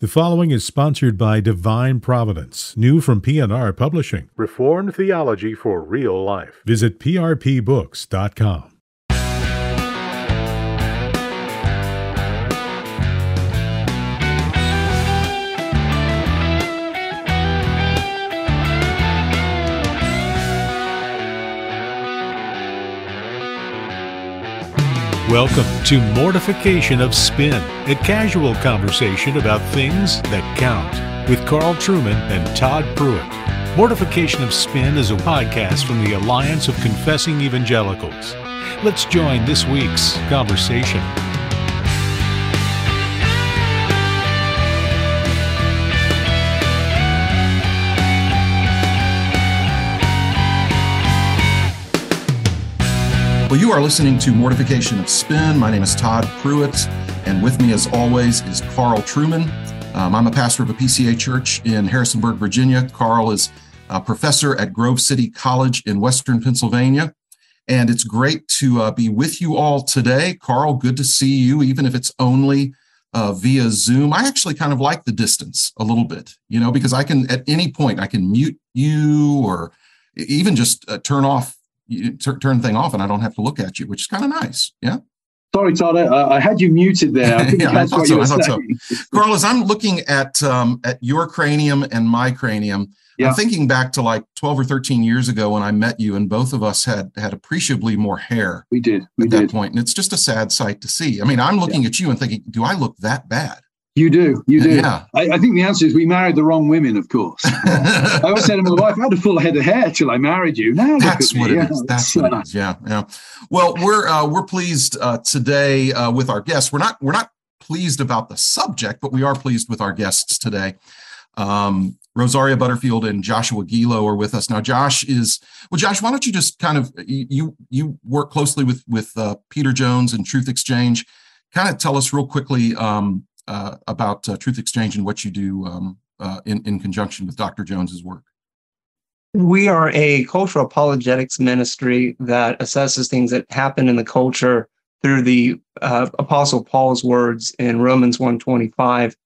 The following is sponsored by Divine Providence, new from P&R Publishing. Reformed theology for real life. Visit prpbooks.com. Welcome to Mortification of Spin, a casual conversation about things that count with Carl Trueman and Todd Pruitt. Mortification of Spin is a podcast from the Alliance of Confessing Evangelicals. Let's join this week's conversation. Well, you are listening to Mortification of Spin. My name is Todd Pruitt, and with me, as always, is Carl Trueman. Um, I'm a pastor of a PCA church in Harrisonburg, Virginia. Carl is a professor at Grove City College in Western Pennsylvania. And it's great to uh, be with you all today. Carl, good to see you, even if it's only uh, via Zoom. I actually kind of like the distance a little bit, you know, because I can, at any point, I can mute you or even just uh, turn off you t- turn the thing off and I don't have to look at you, which is kind of nice. Yeah. Sorry, Todd. I, I had you muted there. I yeah, I thought so. I thought so. Carlos, I'm looking at um, at your cranium and my cranium. Yeah. I'm thinking back to like 12 or 13 years ago when I met you, and both of us had had appreciably more hair. We did. We at did. that point, and it's just a sad sight to see. I mean, I'm looking yeah. at you and thinking, do I look that bad? You do, you do. Yeah. I, I, think the answer is we married the wrong women, of course. I always said to my wife, I had a full head of hair till I married you. Now that's what it is. That's what it is. Yeah, yeah. Well, we're uh, we're pleased uh, today uh, with our guests. We're not we're not pleased about the subject, but we are pleased with our guests today. Um, Rosaria Butterfield and Joshua Gielow are with us now. Josh is well. Josh, why don't you just kind of you you work closely with with uh, Peter Jones and truthXchange. Kind of tell us real quickly um, uh, about uh, truthXchange and what you do um, uh, in, in conjunction with Dr. Jones's work. We are a cultural apologetics ministry that assesses things that happen in the culture through the uh, Apostle Paul's words in Romans 125,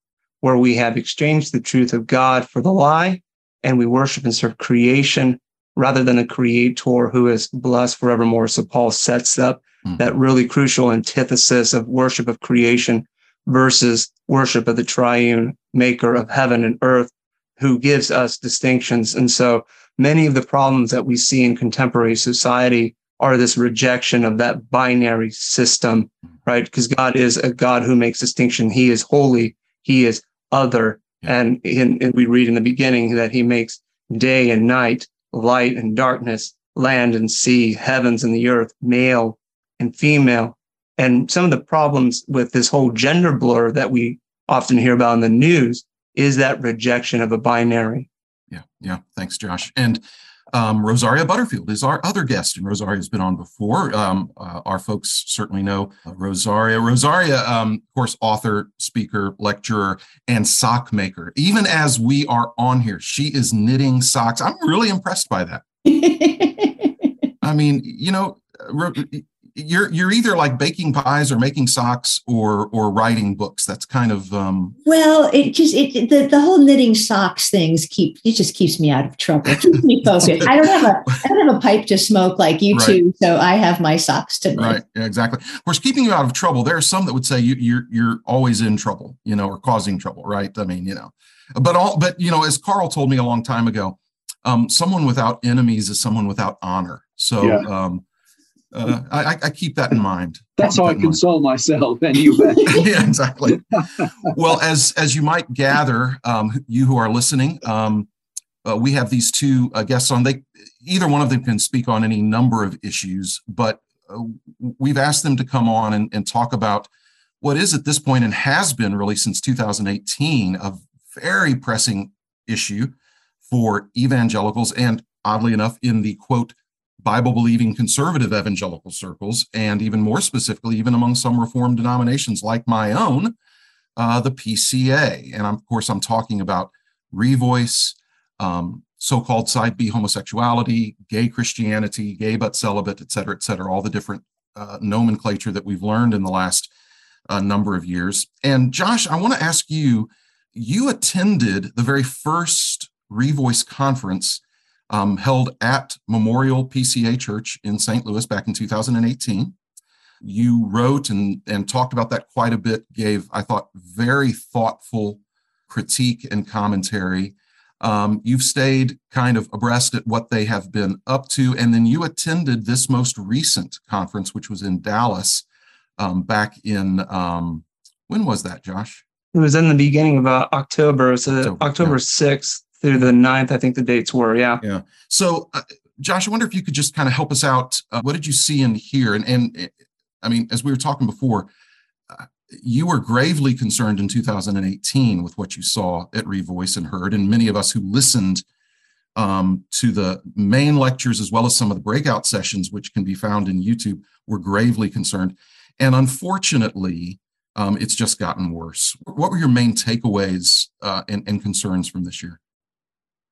where we have exchanged the truth of God for the lie, and we worship and serve creation rather than a creator who is blessed forevermore. So Paul sets up mm-hmm. that really crucial antithesis of worship of creation versus worship of the triune maker of heaven and earth who gives us distinctions. And so many of the problems that we see in contemporary society are this rejection of that binary system, right? Because God is a God who makes distinction. He is holy. He is other. And, in, and we read in the beginning that he makes day and night, light and darkness, land and sea, heavens and the earth, male and female. And some of the problems with this whole gender blur that we often hear about in the news is that rejection of a binary. Yeah, yeah. Thanks, Josh. And um, Rosaria Butterfield is our other guest, and Rosaria has been on before. Um, uh, our folks certainly know Rosaria. Rosaria, um, of course, author, speaker, lecturer, and sock maker. Even as we are on here, she is knitting socks. I'm really impressed by that. I mean, you know, you're you're either like baking pies or making socks or or writing books. That's kind of um well it just it the, the whole knitting socks things keep it just keeps me out of trouble. It keeps me focused. I don't have a i don't have a pipe to smoke like you right. two so i have my socks to knit right yeah, exactly. Of course keeping you out of trouble there are some that would say you, you're you're always in trouble you know or causing trouble right? I mean you know. But all but you know as carl told me a long time ago um someone without enemies is someone without honor. So yeah. um uh, I, I, keep that in mind. That's how I console mind. myself, anyway. yeah, exactly. well, as as you might gather, um, you who are listening, um, uh, we have these two uh, guests on. They either one of them can speak on any number of issues, but uh, we've asked them to come on and, and talk about what is at this point and has been really since 2018 a very pressing issue for evangelicals and oddly enough in the quote Bible believing conservative evangelical circles, and even more specifically, even among some Reformed denominations like my own, uh, the PCA. And of course, I'm talking about revoice, um, so called side B homosexuality, gay Christianity, gay but celibate, et cetera, et cetera, all the different uh, nomenclature that we've learned in the last uh, number of years. And Josh, I want to ask you you attended the very first Revoice conference um, held at Memorial PCA Church in St. Louis back in 2018. You wrote and, and talked about that quite a bit, gave, I thought, very thoughtful critique and commentary. Um, you've stayed kind of abreast at what they have been up to. And then you attended this most recent conference, which was in Dallas um, back in, um, when was that, Josh? It was in the beginning of uh, October. So October, October yeah. 6th through the 9th, I think the dates were. Yeah. Yeah. So, uh, Josh, I wonder if you could just kind of help us out. Uh, what did you see and hear? And, and I mean, as we were talking before, uh, you were gravely concerned in 2018 with what you saw at Revoice and heard, and many of us who listened um, to the main lectures as well as some of the breakout sessions, which can be found in YouTube, were gravely concerned. And unfortunately, um, it's just gotten worse. What were your main takeaways uh, and, and concerns from this year?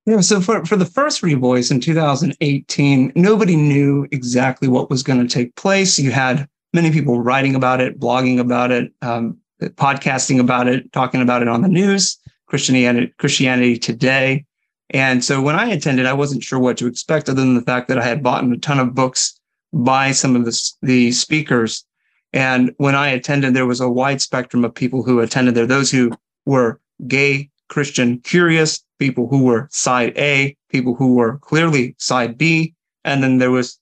Yeah, so for, for the first Revoice in 2018, nobody knew exactly what was going to take place. You had many people writing about it, blogging about it, um, podcasting about it, talking about it on the news, Christianity, Christianity Today. And so when I attended, I wasn't sure what to expect other than the fact that I had bought a ton of books by some of the, the speakers. And when I attended, there was a wide spectrum of people who attended there. Those who were gay, Christian, curious, people who were side A, people who were clearly side B, and then there was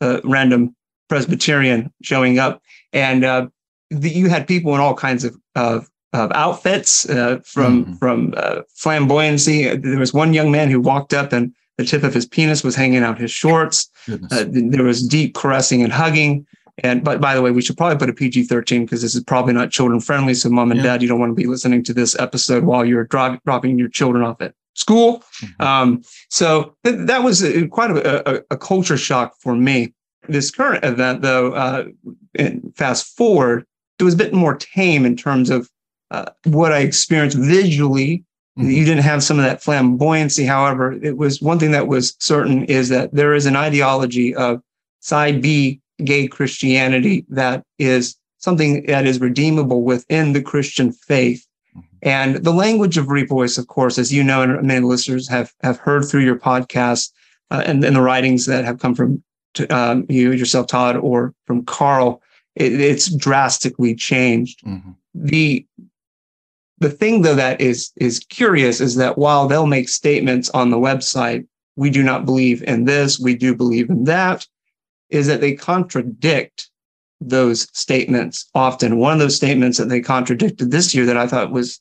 a random Presbyterian showing up, and uh, the, you had people in all kinds of of, of outfits, uh, from mm-hmm. from uh, flamboyancy. There was one young man who walked up, and the tip of his penis was hanging out his shorts. Uh, there was deep caressing and hugging. And but by the way, we should probably put a PG thirteen because this is probably not children friendly. So mom and yeah. dad, you don't want to be listening to this episode while you're dro- dropping your children off at school. Mm-hmm. Um, so th- that was a, quite a, a, a, culture shock for me. This current event, though, uh, fast forward, it was a bit more tame in terms of uh, what I experienced visually. Mm-hmm. You didn't have some of that flamboyancy. However, it was one thing that was certain is that there is an ideology of side B gay Christianity that is something that is redeemable within the Christian faith. Mm-hmm. And the language of Revoice, of course, as you know, and many listeners have, have heard through your podcast uh, and, and the writings that have come from um, you yourself, Todd, or from Carl, it, it's drastically changed. Mm-hmm. The the thing though that is is curious is that while they'll make statements on the website, we do not believe in this, we do believe in that, is that they contradict those statements often. One of those statements that they contradicted this year that I thought was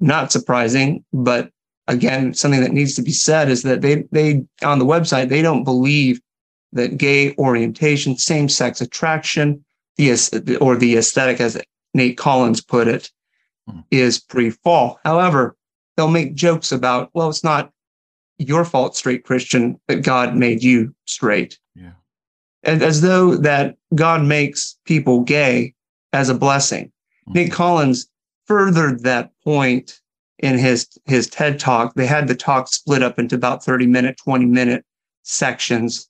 not surprising, but again, something that needs to be said is that they they on the website they don't believe that gay orientation, same sex attraction, the or the aesthetic, as Nate Collins put it, hmm. is pre fall. However, they'll make jokes about, well, it's not your fault, straight Christian, that God made you straight. As though that God makes people gay as a blessing. Mm-hmm. Nate Collins furthered that point in his his TED talk. They had the talk split up into about 30 minute, 20 minute sections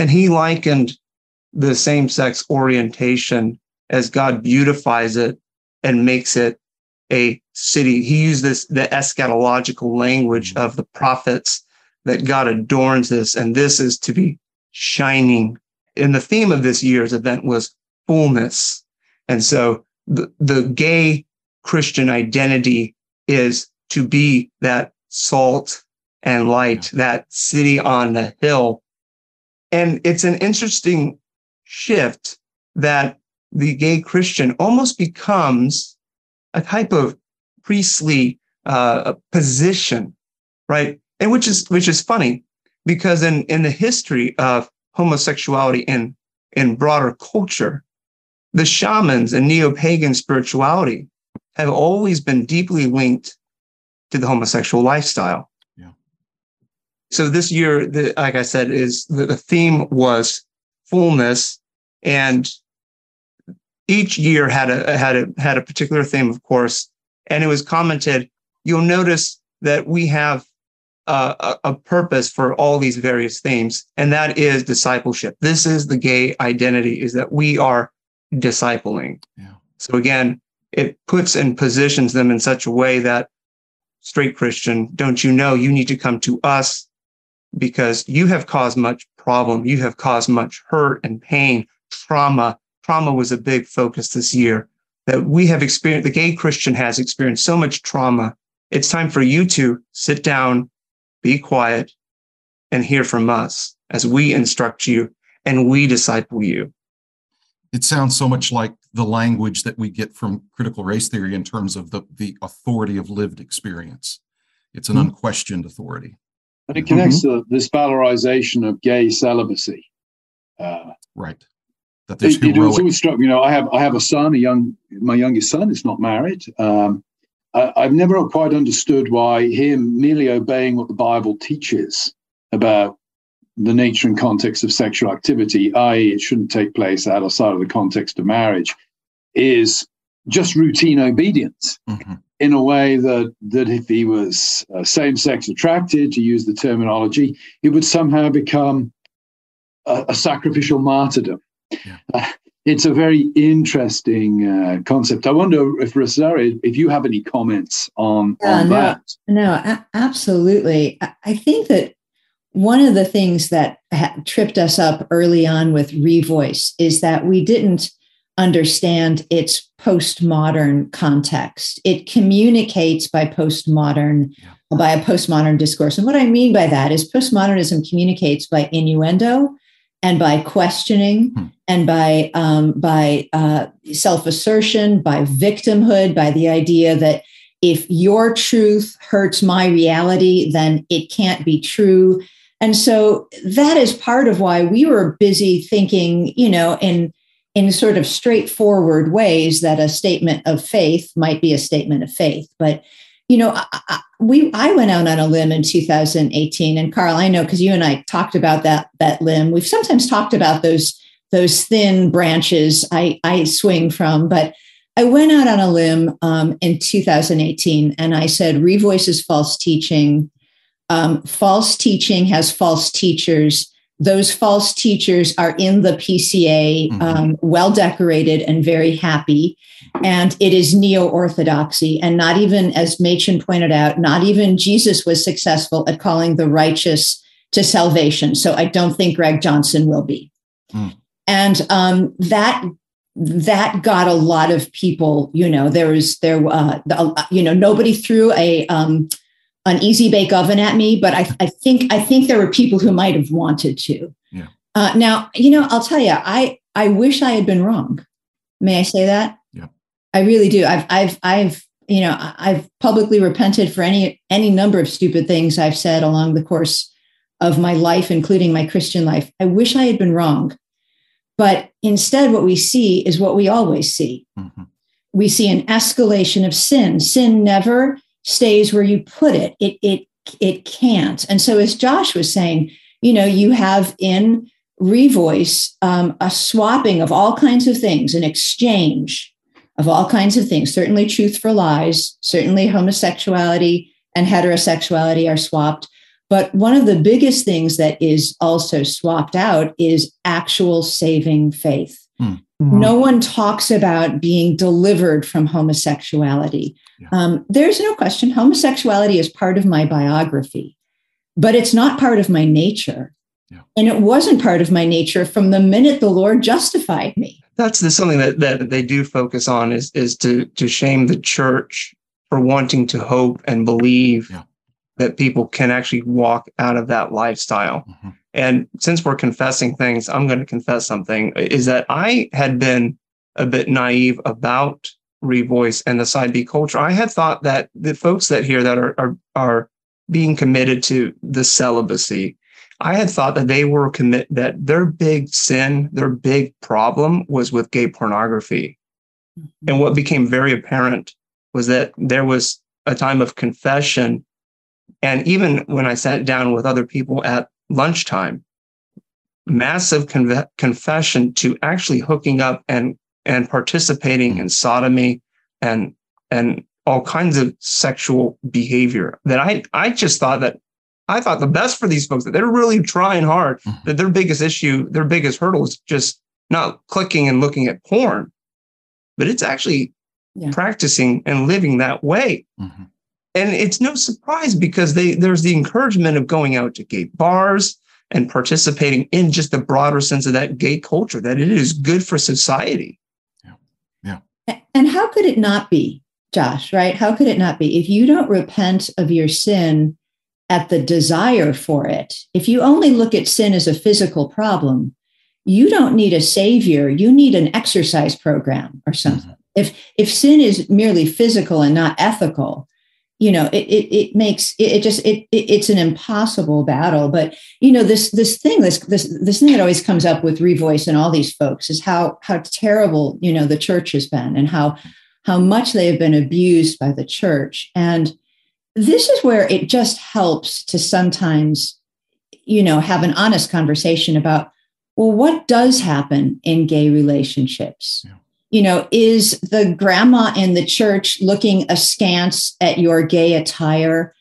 and he likened the same sex orientation as God beautifies it and makes it a city. He used this, the eschatological language of the prophets that God adorns this, and this is to be shining. And the theme of this year's event was fullness. And so the, the gay Christian identity is to be that salt and light, that city on the hill and it's an interesting shift that the gay Christian almost becomes a type of priestly uh, position, right? And which is which is funny because in in the history of homosexuality in in broader culture, the shamans and neo-pagan spirituality have always been deeply linked to the homosexual lifestyle Yeah. so this year, the, like I said, is the, the theme was fullness, and each year had a had a had a particular theme, of course, and it was commented. You'll notice that we have a, a, purpose for all these various themes, and that is discipleship. This is the gay identity: is that we are discipling. Yeah. So again, it puts and positions them in such a way that straight Christian, don't you know you need to come to us because you have caused much problem. You have caused much hurt and pain, trauma. Trauma was a big focus this year that we have experienced. The gay Christian has experienced so much trauma. It's time for you to sit down, be quiet, and hear from us as we instruct you and we disciple you. It sounds so much like the language that we get from critical race theory in terms of the, the authority of lived experience. It's an mm-hmm. unquestioned authority. And it connects mm-hmm. to this valorization of gay celibacy. Uh, right. That there's it, heroic- it always struck me, you know, I have I have a son, a young my youngest son is not married. Um, I, I've never quite understood why him merely obeying what the Bible teaches about the nature and context of sexual activity, i.e., it shouldn't take place outside of the context of marriage, is just routine obedience mm-hmm. in a way that that if he was uh, same-sex attracted, to use the terminology, it would somehow become a, a sacrificial martyrdom. Yeah. Uh, it's a very interesting uh, concept. I wonder if Rosaria, if you have any comments on, on no, that. No, a- absolutely. I-, I think that one of the things that ha- tripped us up early on with Revoice is that we didn't understand its postmodern context. It communicates by postmodern, yeah. by a postmodern discourse. And what I mean by that is postmodernism communicates by innuendo and by questioning hmm. And by um, by uh, self-assertion, by victimhood, by the idea that if your truth hurts my reality, then it can't be true and so that is part of why we were busy thinking, you know, in in sort of straightforward ways that a statement of faith might be a statement of faith. But you know, I, we I went out on a limb in 2018, and Carl, I know because you and I talked about that that limb. We've sometimes talked about those those thin branches I I swing from, but I went out on a limb um, in 2018, and I said, "Revoice is false teaching." Um, false teaching has false teachers. Those false teachers are in the PCA, mm-hmm. um, well decorated and very happy. And it is neo orthodoxy. And not even, as Machen pointed out, not even Jesus was successful at calling the righteous to salvation. So I don't think Greg Johnson will be. Mm. And um, that that got a lot of people you know there was there uh, you know nobody threw a um, an easy bake oven at me, but I, I think I think there were people who might have wanted to. Yeah. Uh, now, you know, I'll tell you, I I wish I had been wrong. May I say that? Yeah. I really do. I've I've I've you know I've publicly repented for any any number of stupid things I've said along the course of my life, including my Christian life. I wish I had been wrong. But instead, what we see is what we always see. Mm-hmm. We see an escalation of sin. Sin never stays where you put it. It it it can't. And so, as Josh was saying, you know, you have in Revoice um, a swapping of all kinds of things, an exchange of all kinds of things. Certainly, truth for lies. Certainly, homosexuality and heterosexuality are swapped. But one of the biggest things that is also swapped out is actual saving faith. Mm. Mm-hmm. No one talks about being delivered from homosexuality. Yeah. Um, there's no question homosexuality is part of my biography, but it's not part of my nature. Yeah. And it wasn't part of my nature from the minute the Lord justified me. That's the, something that, that they do focus on is, is to, to shame the church for wanting to hope and believe yeah. That people can actually walk out of that lifestyle. Mm-hmm. And since we're confessing things, I'm going to confess something is that I had been a bit naive about revoice and the side B culture. I had thought that the folks that here that are, are, are being committed to the celibacy, I had thought that they were commit that their big sin, their big problem was with gay pornography. Mm-hmm. And what became very apparent was that there was a time of confession. And even when I sat down with other people at lunchtime, massive con- confession to actually hooking up and and participating in sodomy and and all kinds of sexual behavior that I I just thought that I thought the best for these folks that they're really trying hard mm-hmm. that their biggest issue their biggest hurdle is just not clicking and looking at porn but it's actually yeah. practicing and living that way. Mm-hmm. And it's no surprise because they there's the encouragement of going out to gay bars and participating in just the broader sense of that gay culture, that it is good for society. Yeah. Yeah. And how could it not be, Josh, right? How could it not be? If you don't repent of your sin at the desire for it, if you only look at sin as a physical problem, you don't need a savior. You need an exercise program or something. Mm-hmm. If if sin is merely physical and not ethical, you know it it, it makes it, it just it, it, it's an impossible battle. But you know this this thing this this this thing that always comes up with revoice and all these folks is how how terrible you know the church has been and how how much they have been abused by the church. And this is where it just helps to sometimes you know have an honest conversation about well what does happen in gay relationships? Yeah you know, is the grandma in the church looking askance at your gay attire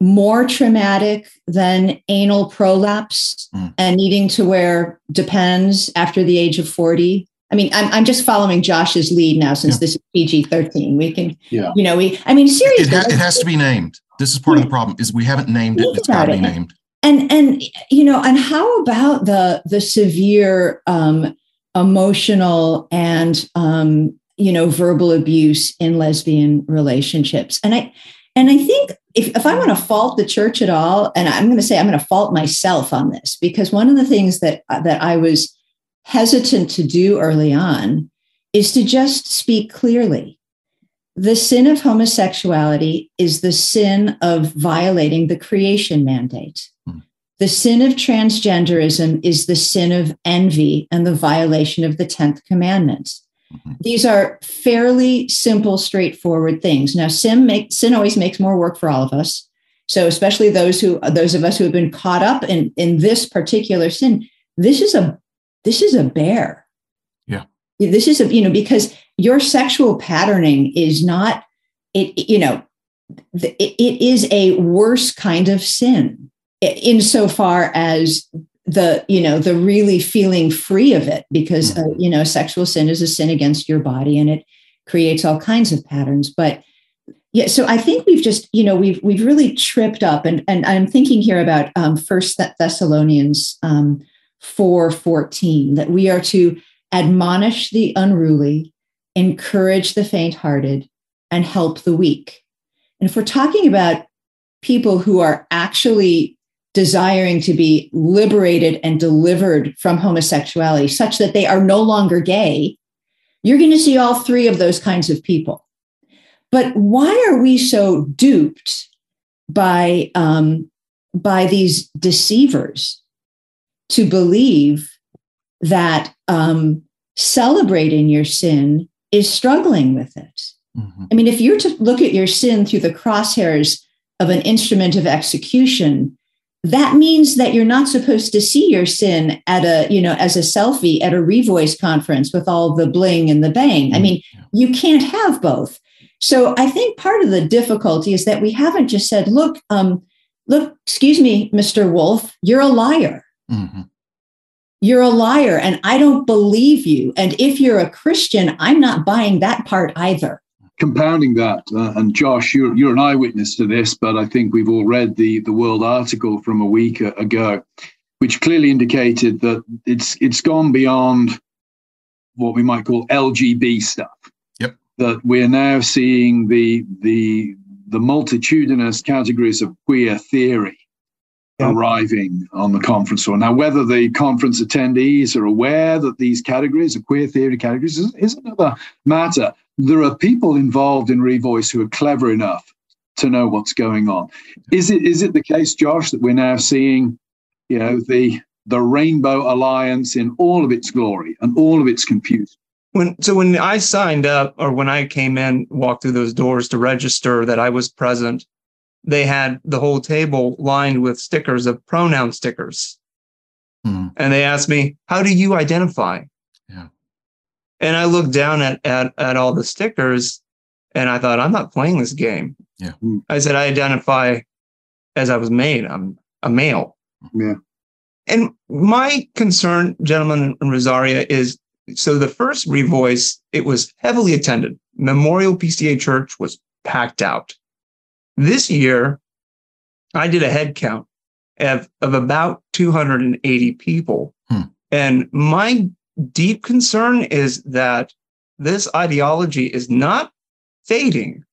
more traumatic than anal prolapse mm. and needing to wear depends after the age of 40? I mean, I'm, I'm just following Josh's lead now since yeah. this is PG 13. We can, yeah. you know, we, I mean, seriously. It, ha- it has to be named. This is part yeah. of the problem is we haven't named it. It's got to be named. And, and, you know, and how about the, the severe, um, emotional and um, you know verbal abuse in lesbian relationships. And i and i think if, if i want to fault the church at all and i'm going to say i'm going to fault myself on this because one of the things that that i was hesitant to do early on is to just speak clearly. The sin of homosexuality is the sin of violating the creation mandate the sin of transgenderism is the sin of envy and the violation of the 10th commandment. Mm-hmm. These are fairly simple, straightforward things. Now, sin, make, sin always makes more work for all of us. So, especially those who those of us who have been caught up in, in this particular sin, this is a this is a bear. Yeah. This is a, you know, because your sexual patterning is not it, you know, it, it is a worse kind of sin insofar as the you know the really feeling free of it because uh, mm-hmm. you know sexual sin is a sin against your body and it creates all kinds of patterns but yeah so i think we've just you know we've we've really tripped up and and i'm thinking here about um first thessalonians um 4 14 that we are to admonish the unruly encourage the faint hearted and help the weak and if we're talking about people who are actually desiring to be liberated and delivered from homosexuality such that they are no longer gay, you're going to see all three of those kinds of people. But why are we so duped by, um, by these deceivers to believe that um, celebrating your sin is struggling with it? Mm-hmm. I mean, if you're to look at your sin through the crosshairs of an instrument of execution, that means that you're not supposed to see your sin at a you know as a selfie at a revoice conference with all the bling and the bang. I mm, mean you can't have both. So i think part of the difficulty is that we haven't just said look um look excuse me mr wolf you're a liar. Mm-hmm. you're a liar and i don't believe you. And if you're a christian i'm not buying that part either compounding that, uh, and Josh, you're, you're an eyewitness to this, but I think we've all read the, the World article from a week ago, which clearly indicated that it's it's gone beyond what we might call LGB stuff. Yep. That we're now seeing the the the multitudinous categories of queer theory arriving on the conference floor. Now, whether the conference attendees are aware that these categories are queer theory categories is, is another matter there are people involved in Revoice who are clever enough to know what's going on. Is it is it the case, Josh, that we're now seeing, you know, the the Rainbow Alliance in all of its glory and all of its confusion? When so when I signed up or when I came in, walked through those doors to register that I was present, they had the whole table lined with stickers of pronoun stickers. Hmm. And they asked me, How do you identify? And I looked down at, at, at all the stickers and I thought, I'm not playing this game. Yeah. I said, I identify as I was made. I'm a male. Yeah. And my concern, gentlemen and Rosaria, is so the first revoice, it was heavily attended. Memorial PCA Church was packed out. This year, I did a head count of, of about 280 people. Hmm. And my deep concern is that this ideology is not fading,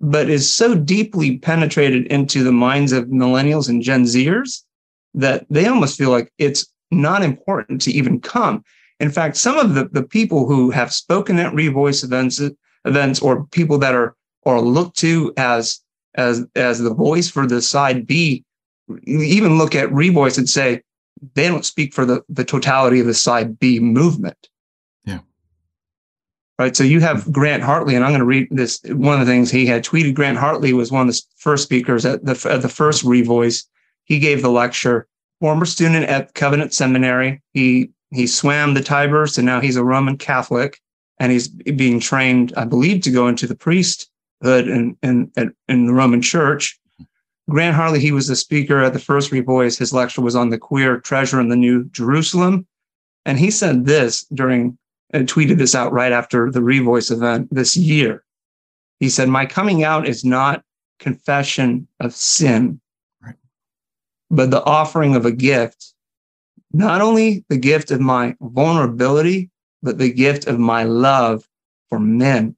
but is so deeply penetrated into the minds of millennials and Gen Zers that they almost feel like it's not important to even come. In fact, some of the, the people who have spoken at Revoice events, events or people that are or looked to as as as the voice for the side B, even look at Revoice and say they don't speak for the, the totality of the side B movement. Yeah. Right. So you have Grant Hartley, and I'm going to read this. One of the things he had tweeted Grant Hartley was one of the first speakers at the, at the first Revoice. He gave the lecture, former student at Covenant Seminary. He he swam the Tiber, so now he's a Roman Catholic, and he's being trained, I believe, to go into the priesthood in in, in the Roman Church. Grant Hartley, he was the speaker at the first Revoice. His lecture was on the queer treasure in the New Jerusalem. And he said this during, and tweeted this out right after the Revoice event this year. He said, My coming out is not confession of sin, right. but the offering of a gift, not only the gift of my vulnerability, but the gift of my love for men.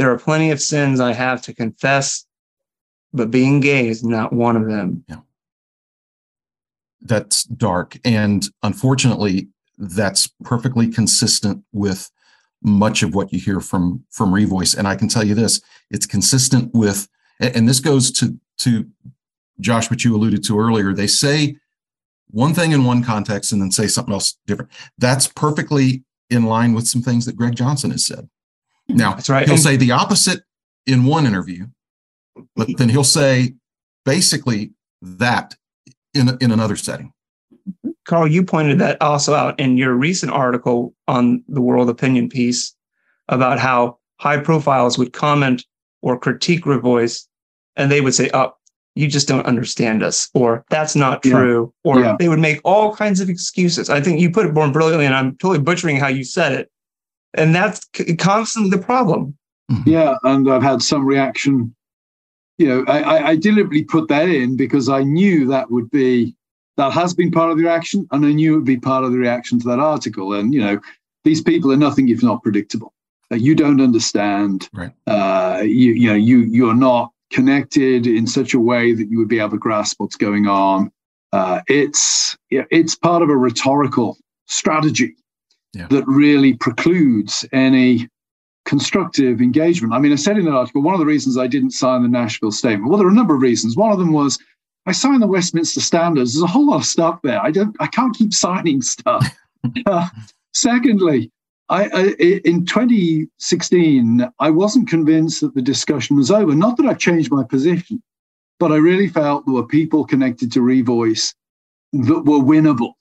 There are plenty of sins I have to confess but being gay is not one of them. Yeah. That's dark. And unfortunately, that's perfectly consistent with much of what you hear from from Revoice. And I can tell you this, it's consistent with, and this goes to to Josh, what you alluded to earlier. They say one thing in one context and then say something else different. That's perfectly in line with some things that Greg Johnson has said. Now, That's right. he'll and- say the opposite in one interview, but then he'll say basically that in, in another setting. Carl, you pointed that also out in your recent article on the World Opinion piece about how high profiles would comment or critique Revoice, and they would say, "Oh, you just don't understand us," or "That's not true," yeah. or yeah. they would make all kinds of excuses. I think you put it more brilliantly, and I'm totally butchering how you said it, and that's constantly the problem. Yeah, and I've had some reaction you know, I, I deliberately put that in because I knew that would be that has been part of the reaction, and I knew it would be part of the reaction to that article. And you know, these people are nothing if not predictable. Uh, you don't understand. Right. Uh, you you know you you're not connected in such a way that you would be able to grasp what's going on. Uh, it's it's part of a rhetorical strategy yeah. that really precludes any constructive engagement. I mean, I said in that article, one of the reasons I didn't sign the Nashville Statement, well, there are a number of reasons. One of them was I signed the Westminster Standards. There's a whole lot of stuff there. I don't, I can't keep signing stuff. uh, secondly, I, I, in 2016, I wasn't convinced that the discussion was over. Not that I've changed my position, but I really felt there were people connected to Revoice that were winnable.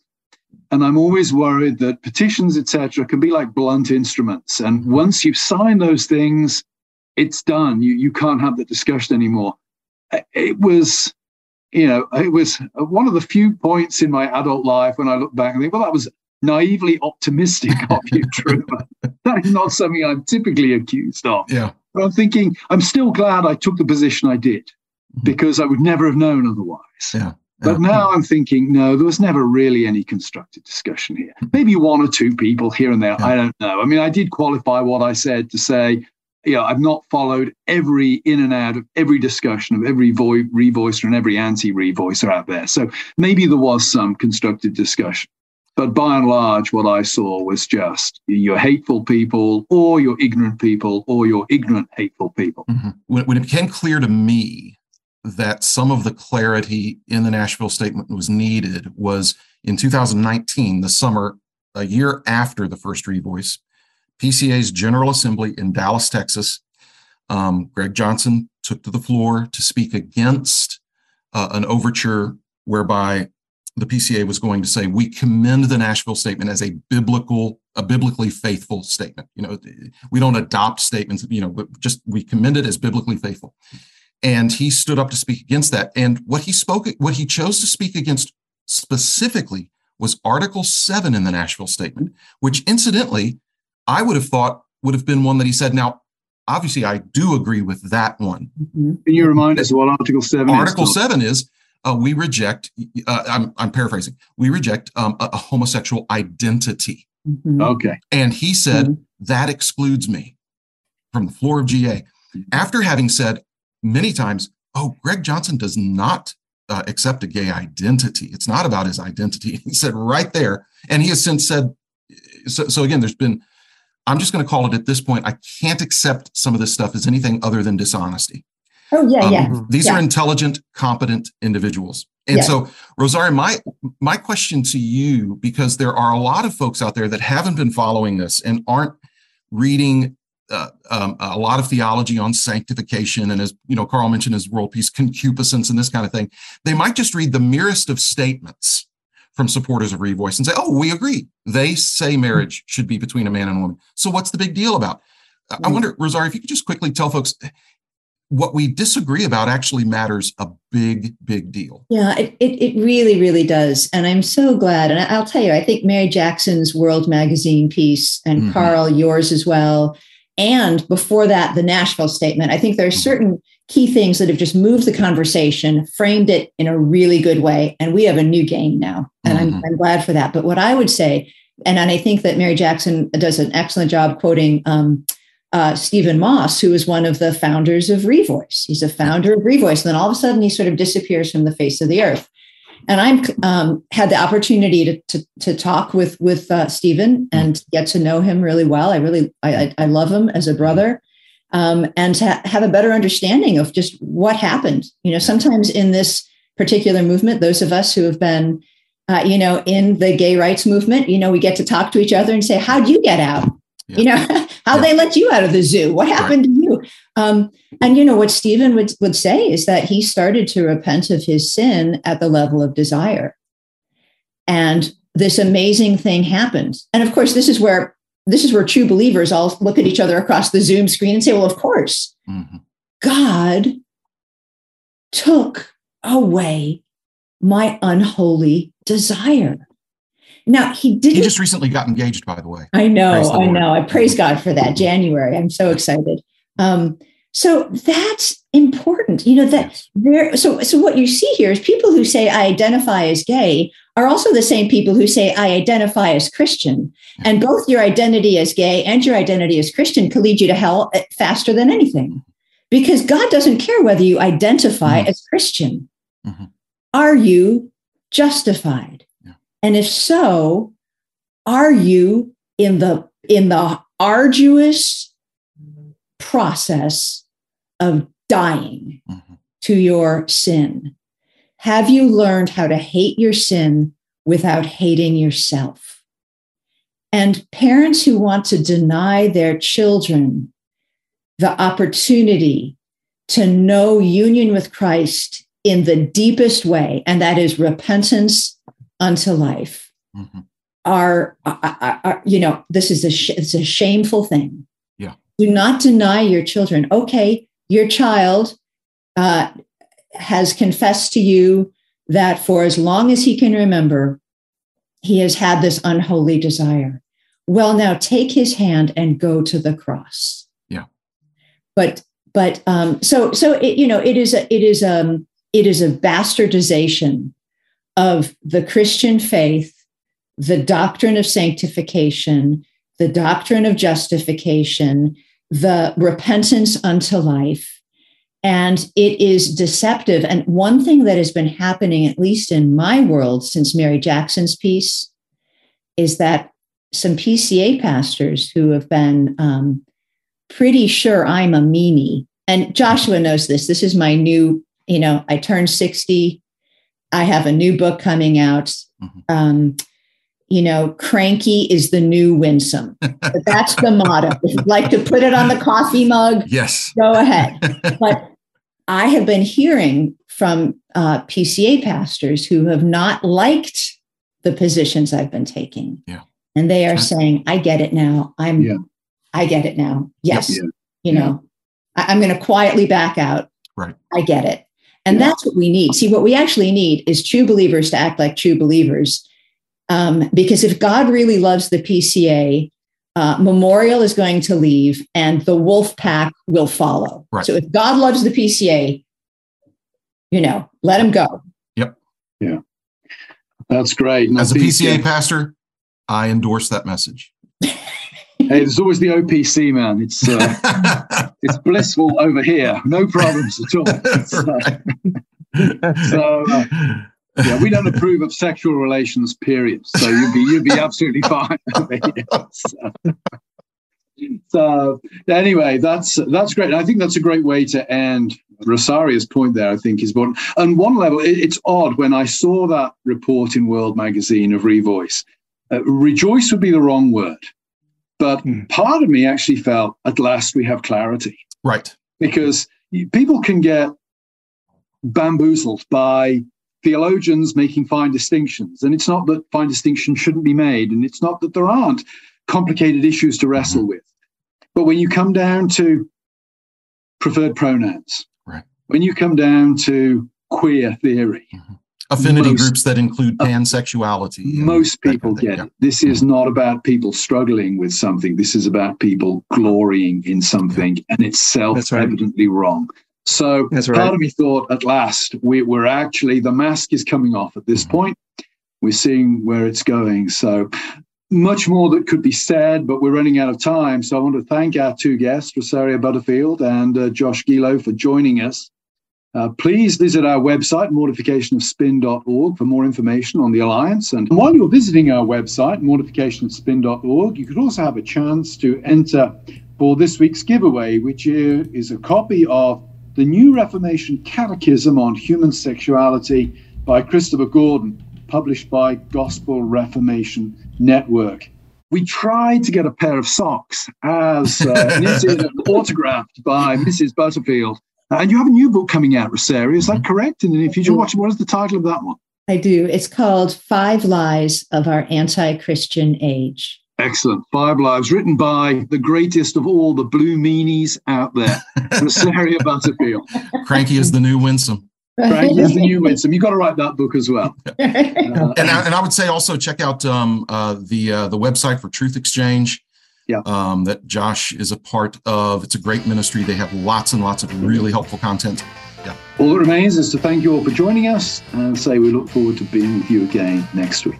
And I'm always worried that petitions, etc., can be like blunt instruments. And mm-hmm. once you've signed those things, it's done. You, you can't have the discussion anymore. It was, you know, it was one of the few points in my adult life when I look back and think, well, that was naively optimistic of you, Trueman. that is not something I'm typically accused of. Yeah. But I'm thinking, I'm still glad I took the position I did mm-hmm. because I would never have known otherwise. Yeah. But now I'm thinking, no, there was never really any constructive discussion here. Maybe one or two people here and there. Yeah. I don't know. I mean, I did qualify what I said to say, you know, I've not followed every in and out of every discussion of every vo- revoicer and every anti revoicer out there. So maybe there was some constructive discussion. But by and large, what I saw was just your hateful people or your ignorant people or your ignorant hateful people. Mm-hmm. When, when it became clear to me that some of the clarity in the Nashville statement was needed was in 2019, the summer, a year after the first revoice, PCA's General Assembly in Dallas, Texas. Um, Greg Johnson took to the floor to speak against uh, an overture whereby the PCA was going to say, "We commend the Nashville statement as a biblical, a biblically faithful statement. You know, we don't adopt statements. You know, just we commend it as biblically faithful." And he stood up to speak against that. And what he spoke, what he chose to speak against specifically was Article 7 in the Nashville Statement, which incidentally, I would have thought would have been one that he said. Now, obviously, I do agree with that one. Mm-hmm. Can you remind us what Article 7 Article is? 7 is uh, we reject, uh, I'm, I'm paraphrasing, we reject um, a, a, homosexual identity. Mm-hmm. Okay. And he said, mm-hmm. that excludes me from the floor of GA. Mm-hmm. After having said many times, oh, Greg Johnson does not uh, accept a gay identity. It's not about his identity. He said right there. And he has since said, so, so again, there's been, I'm just going to call it at this point, I can't accept some of this stuff as anything other than dishonesty. Oh yeah, um, yeah. These yeah. are intelligent, competent individuals. And so, Rosaria, my my question to you, because there are a lot of folks out there that haven't been following this and aren't reading uh, um, a lot of theology on sanctification, and as you know, Carl mentioned his world piece, concupiscence, and this kind of thing. They might just read the merest of statements from supporters of Revoice and say, "Oh, we agree. They say marriage should be between a man and a woman. So what's the big deal about?" Mm-hmm. I wonder, Rosaria, if you could just quickly tell folks what we disagree about actually matters a big, big deal. Yeah, it, it, it, really, really does. And I'm so glad. And I'll tell you, I think Mary Jackson's World Magazine piece and mm-hmm. Carl, yours as well. And before that, the Nashville statement. I think there are mm-hmm. certain key things that have just moved the conversation, framed it in a really good way. And we have a new game now. And mm-hmm. I'm, I'm glad for that. But what I would say, and, and I think that Mary Jackson does an excellent job quoting um, uh, Stephen Moss, who is one of the founders of Revoice. He's a founder of Revoice. And then all of a sudden he sort of disappears from the face of the earth. And I've um, had the opportunity to, to, to talk with, with uh, Stephen and get to know him really well. I really, I, I love him as a brother um, and to have a better understanding of just what happened. You know, sometimes in this particular movement, those of us who have been, uh, you know, in the gay rights movement, you know, we get to talk to each other and say, how'd you get out? Yeah. You know, how yeah. they let you out of the zoo? What happened right. Um, and you know what Stephen would, would say is that he started to repent of his sin at the level of desire. And this amazing thing happened. And of course, this is where this is where true believers all look at each other across the Zoom screen and say, well, of course, mm-hmm. God took away my unholy desire. Now he did. He just recently got engaged, by the way. I know, I know. I praise God for that. January. I'm so excited. Um, so that's important. You know that there. So so what you see here is people who say I identify as gay are also the same people who say I identify as Christian, and both your identity as gay and your identity as Christian could lead you to hell eh, faster than anything, because God doesn't care whether you identify mm-hmm. as Christian. Mm-hmm. Are you justified? And if so, are you in the in the arduous process of dying mm-hmm. to your sin? Have you learned how to hate your sin without hating yourself? And parents who want to deny their children the opportunity to know union with Christ in the deepest way, and that is repentance unto life mm-hmm. are, are, are, you know this is a sh- it's a shameful thing do not deny your children. Okay your child uh, has confessed to you that for as long as he can remember he has had this unholy desire. Well now take his hand and go to the cross. Yeah. But but um so so it, you know it is a it is um it is a bastardization of the Christian faith, the doctrine of sanctification, the doctrine of justification, the repentance unto life. And it is deceptive. And one thing that has been happening, at least in my world since Mary Jackson's piece, is that some PCA pastors who have been um, pretty sure I'm a Mimi, and Joshua knows this. This is my new, you know, I turned 60 I have a new book coming out. Mm-hmm. Um, you know, cranky is the new winsome. But that's the motto. If you'd like to put it on the coffee mug, yes, go ahead. But I have been hearing from uh, PCA pastors who have not liked the positions I've been taking. Yeah. And they are saying, I get it now. I'm, yeah. I get it now. Yes. Yeah. You know, I, I'm going to quietly back out. Right. I get it. And that's what we need. See, what we actually need is true believers to act like true believers Um, because if God really loves the PCA, uh, Memorial is going to leave and the wolf pack will follow. Right. So if God loves the PCA, you know, let him go. Yep. Yeah. That's great. As a PCA pastor, I endorse that message. hey, there's always the OPC man. It's uh, it's blissful over here. No problems at all. So, uh, yeah, we don't approve of sexual relations. Period. So you'd be you'd be absolutely fine. so, so anyway, that's that's great. I think that's a great way to end Rosaria's point there. I think is important. On one level, it, it's odd when I saw that report in World Magazine of Revoice. Uh, rejoice would be the wrong word, but mm. part of me actually felt at last we have clarity. Right. Because people can get bamboozled by theologians making fine distinctions. And it's not that fine distinctions shouldn't be made, and it's not that there aren't complicated issues to wrestle mm-hmm. with. But when you come down to preferred pronouns, right. when you come down to queer theory, mm-hmm. affinity most, groups that include pansexuality, most people get yeah. it. This is mm-hmm. not about people struggling with something. This is about people glorying in something, yeah. and it's self-evidently right. wrong. So right. part of me thought, at last, we, are actually the mask is coming off at this mm-hmm. point. We're seeing where it's going. So much more that could be said, but we're running out of time. So I want to thank our two guests, Rosaria Butterfield and uh, Josh Gielow, for joining us. Uh, please visit our website, mortificationofspin.org, for more information on the Alliance. And while you're visiting our website, mortificationofspin.org, you could also have a chance to enter for this week's giveaway, which is a copy of the New Reformation Catechism on Human Sexuality by Christopher Gordon, published by Gospel Reformation Network. We tried to get a pair of socks as uh, knitted and autographed by Mrs. Butterfield. And you have a new book coming out, Rosaria, is that correct? And if you just watch, what is the title of that one? I do. It's called Five Lies of Our Anti Christian Age. Excellent. Five Lives, written by the greatest of all the blue meanies out there, Rosaria Butterfield. Cranky is the new Winsome. Cranky is the new Winsome. You've got to write that book as well. Uh, and, I, and I would say also check out um, uh, the uh, the website for truthXchange. Yeah. Um, that Josh is a part of. It's a great ministry. They have lots and lots of really helpful content. Yeah. All that remains is to thank you all for joining us and say we look forward to being with you again next week.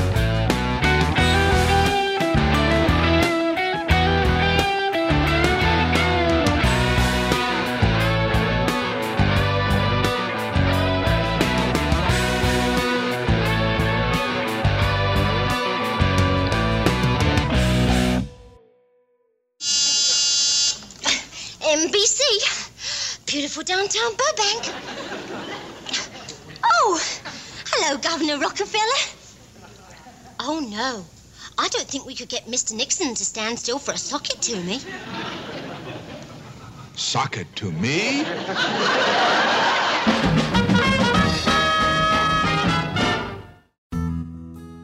Don't think we could get Mr. Nixon to stand still for a socket to me. Socket to me?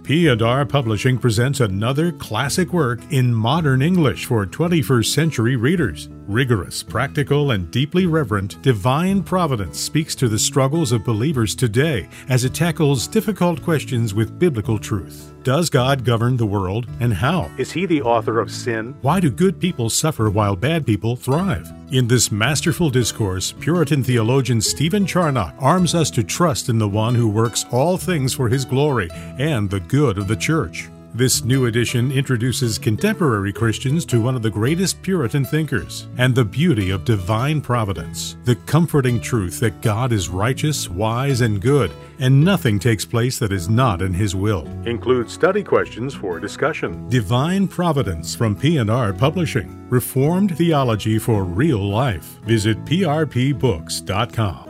P&R Publishing presents another classic work in modern English for 21st century readers. Rigorous, practical, and deeply reverent, Divine Providence speaks to the struggles of believers today as it tackles difficult questions with biblical truth. Does God govern the world, and how? Is He the author of sin? Why do good people suffer while bad people thrive? In this masterful discourse, Puritan theologian Stephen Charnock arms us to trust in the one who works all things for His glory and the good of the church. This new edition introduces contemporary Christians to one of the greatest Puritan thinkers and the beauty of divine providence, the comforting truth that God is righteous, wise, and good, and nothing takes place that is not in His will. Includes study questions for discussion. Divine Providence from P&R Publishing. Reformed theology for real life. Visit prpbooks.com.